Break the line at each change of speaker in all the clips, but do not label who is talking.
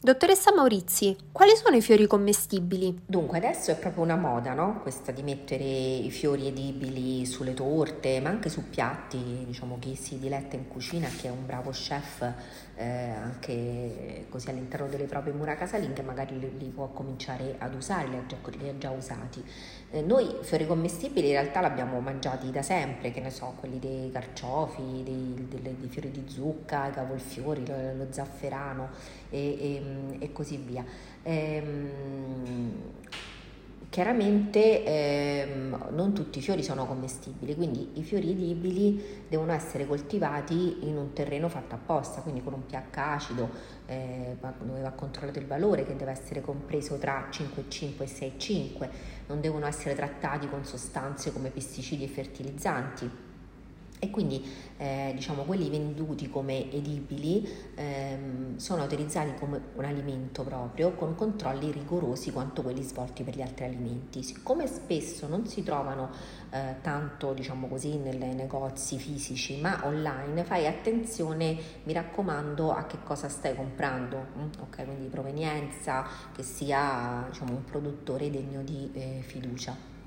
Dottoressa Maurizi, quali sono i fiori commestibili?
Dunque, adesso è proprio una moda, no? Questa di mettere i fiori edibili sulle torte, ma anche su piatti, diciamo chi si diletta in cucina, che è un bravo chef eh, anche così all'interno delle proprie mura casalinghe, magari li, li può cominciare ad usare, li ha già, li ha già usati. Eh, noi fiori commestibili in realtà l'abbiamo mangiati da sempre, che ne so, quelli dei carciofi, dei, dei, dei fiori di zucca, i cavolfiori, lo, lo zafferano e, e e così via. Ehm, chiaramente ehm, non tutti i fiori sono commestibili, quindi i fiori edibili devono essere coltivati in un terreno fatto apposta, quindi con un pH acido, eh, dove va controllato il valore che deve essere compreso tra 5,5 e 6,5, non devono essere trattati con sostanze come pesticidi e fertilizzanti e quindi eh, diciamo quelli venduti come edibili ehm, sono autorizzati come un alimento proprio con controlli rigorosi quanto quelli svolti per gli altri alimenti. Siccome spesso non si trovano eh, tanto diciamo così nei negozi fisici ma online, fai attenzione mi raccomando a che cosa stai comprando, mm? ok? Quindi provenienza, che sia diciamo, un produttore degno di eh, fiducia.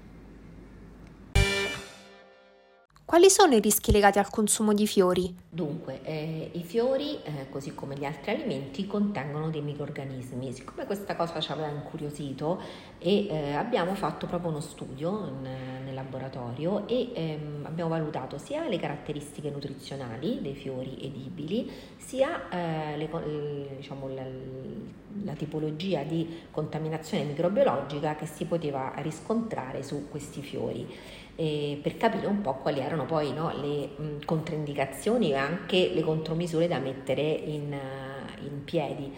Quali sono i rischi legati al consumo di fiori?
Dunque, eh, i fiori, eh, così come gli altri alimenti, contengono dei microrganismi. Siccome questa cosa ci aveva incuriosito e eh, abbiamo fatto proprio uno studio in, nel laboratorio e ehm, abbiamo valutato sia le caratteristiche nutrizionali dei fiori edibili, sia eh, le, diciamo, la, la tipologia di contaminazione microbiologica che si poteva riscontrare su questi fiori eh, per capire un po' quali erano poi no, le mh, controindicazioni anche le contromisure da mettere in, uh, in piedi.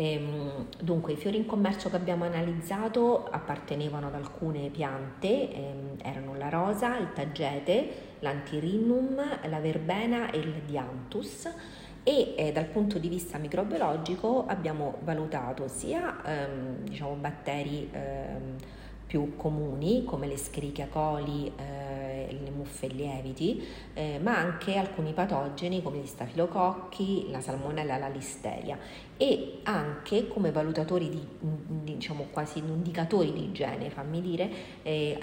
Ehm, dunque, i fiori in commercio che abbiamo analizzato appartenevano ad alcune piante, ehm, erano la rosa, il tagete, l'antirinnum, la verbena e il dianthus e eh, dal punto di vista microbiologico abbiamo valutato sia ehm, diciamo, batteri ehm, più comuni come le Escherichia coli, eh, le muffe e lieviti, eh, ma anche alcuni patogeni come gli stafilococchi, la salmonella e la listeria. E anche come valutatori di, diciamo quasi indicatori di igiene, fammi dire, eh,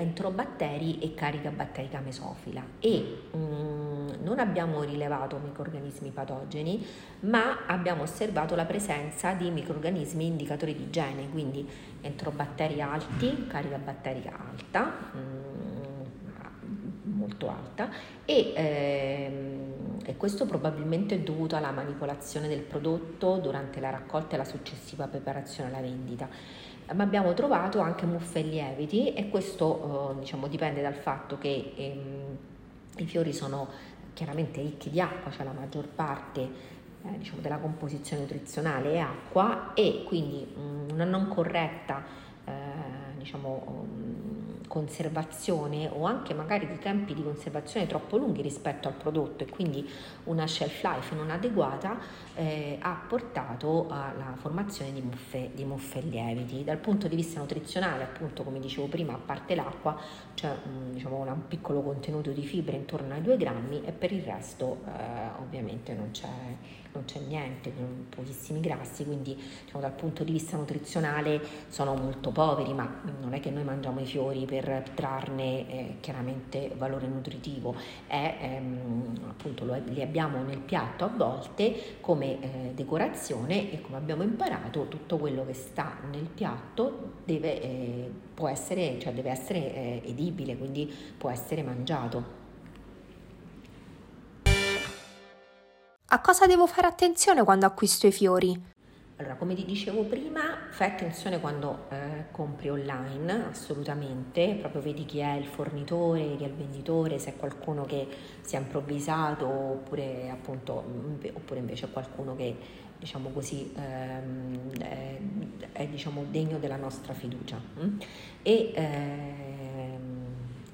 e carica batterica mesofila. E mm, non abbiamo rilevato microrganismi patogeni, ma abbiamo osservato la presenza di microrganismi indicatori di igiene, quindi enterobatteri alti, carica batterica alta, mm, molto alta e ehm, e questo probabilmente è dovuto alla manipolazione del prodotto durante la raccolta e la successiva preparazione alla vendita. Ma abbiamo trovato anche muffe e lieviti e questo eh, diciamo, dipende dal fatto che ehm, i fiori sono chiaramente ricchi di acqua, cioè la maggior parte eh, diciamo, della composizione nutrizionale è acqua e quindi mh, mm, una non corretta eh, diciamo, um, conservazione o anche magari di tempi di conservazione troppo lunghi rispetto al prodotto e quindi una shelf life non adeguata eh, ha portato alla formazione di muffe, di muffe lieviti. Dal punto di vista nutrizionale, appunto, come dicevo prima, a parte l'acqua, c'è un, diciamo, un piccolo contenuto di fibre intorno ai 2 grammi e per il resto eh, ovviamente non c'è, non c'è niente, pochissimi grassi, quindi diciamo, dal punto di vista nutrizionale sono molto poveri, ma non è che noi mangiamo i fiori per trarne eh, chiaramente valore nutritivo, è, ehm, appunto lo, li abbiamo nel piatto a volte come eh, decorazione e come abbiamo imparato tutto quello che sta nel piatto deve, eh, essere, cioè deve essere eh, edibile, quindi può essere mangiato.
A cosa devo fare attenzione quando acquisto i fiori?
Allora, come ti dicevo prima, fai attenzione quando eh, compri online, assolutamente, proprio vedi chi è il fornitore, chi è il venditore, se è qualcuno che si è improvvisato oppure, appunto, oppure invece qualcuno che, diciamo così, ehm, è, è diciamo, degno della nostra fiducia. E, ehm,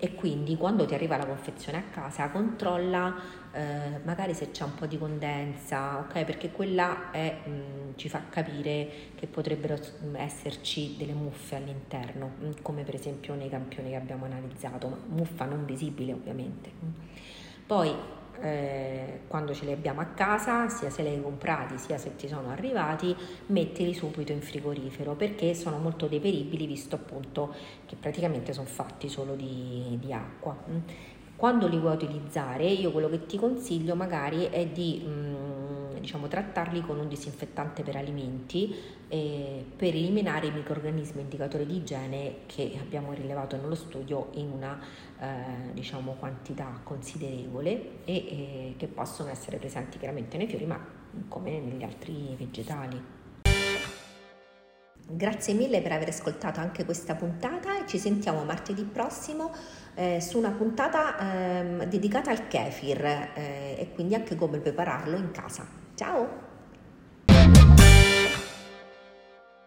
e quindi quando ti arriva la confezione a casa controlla eh, magari se c'è un po' di condensa, ok? Perché quella è, mh, mm, ci fa capire che potrebbero mm, esserci delle muffe all'interno, mm, come per esempio nei campioni che abbiamo analizzato, ma muffa non visibile ovviamente. Poi eh, quando ce li abbiamo a casa, sia se li hai comprati sia se ti sono arrivati, mettili subito in frigorifero perché sono molto deperibili visto appunto che praticamente sono fatti solo di, di acqua. Mm. Quando li vuoi utilizzare, io quello che ti consiglio magari è di mh, mm, diciamo, trattarli con un disinfettante per alimenti eh, per eliminare i microrganismi indicatori di igiene che abbiamo rilevato nello studio in una eh, diciamo, quantità considerevole e eh, che possono essere presenti chiaramente nei fiori ma come negli altri vegetali. Grazie mille per aver ascoltato anche questa puntata e ci sentiamo martedì prossimo eh, su una puntata eh, dedicata al kefir eh, e quindi anche come prepararlo in casa. Tchau!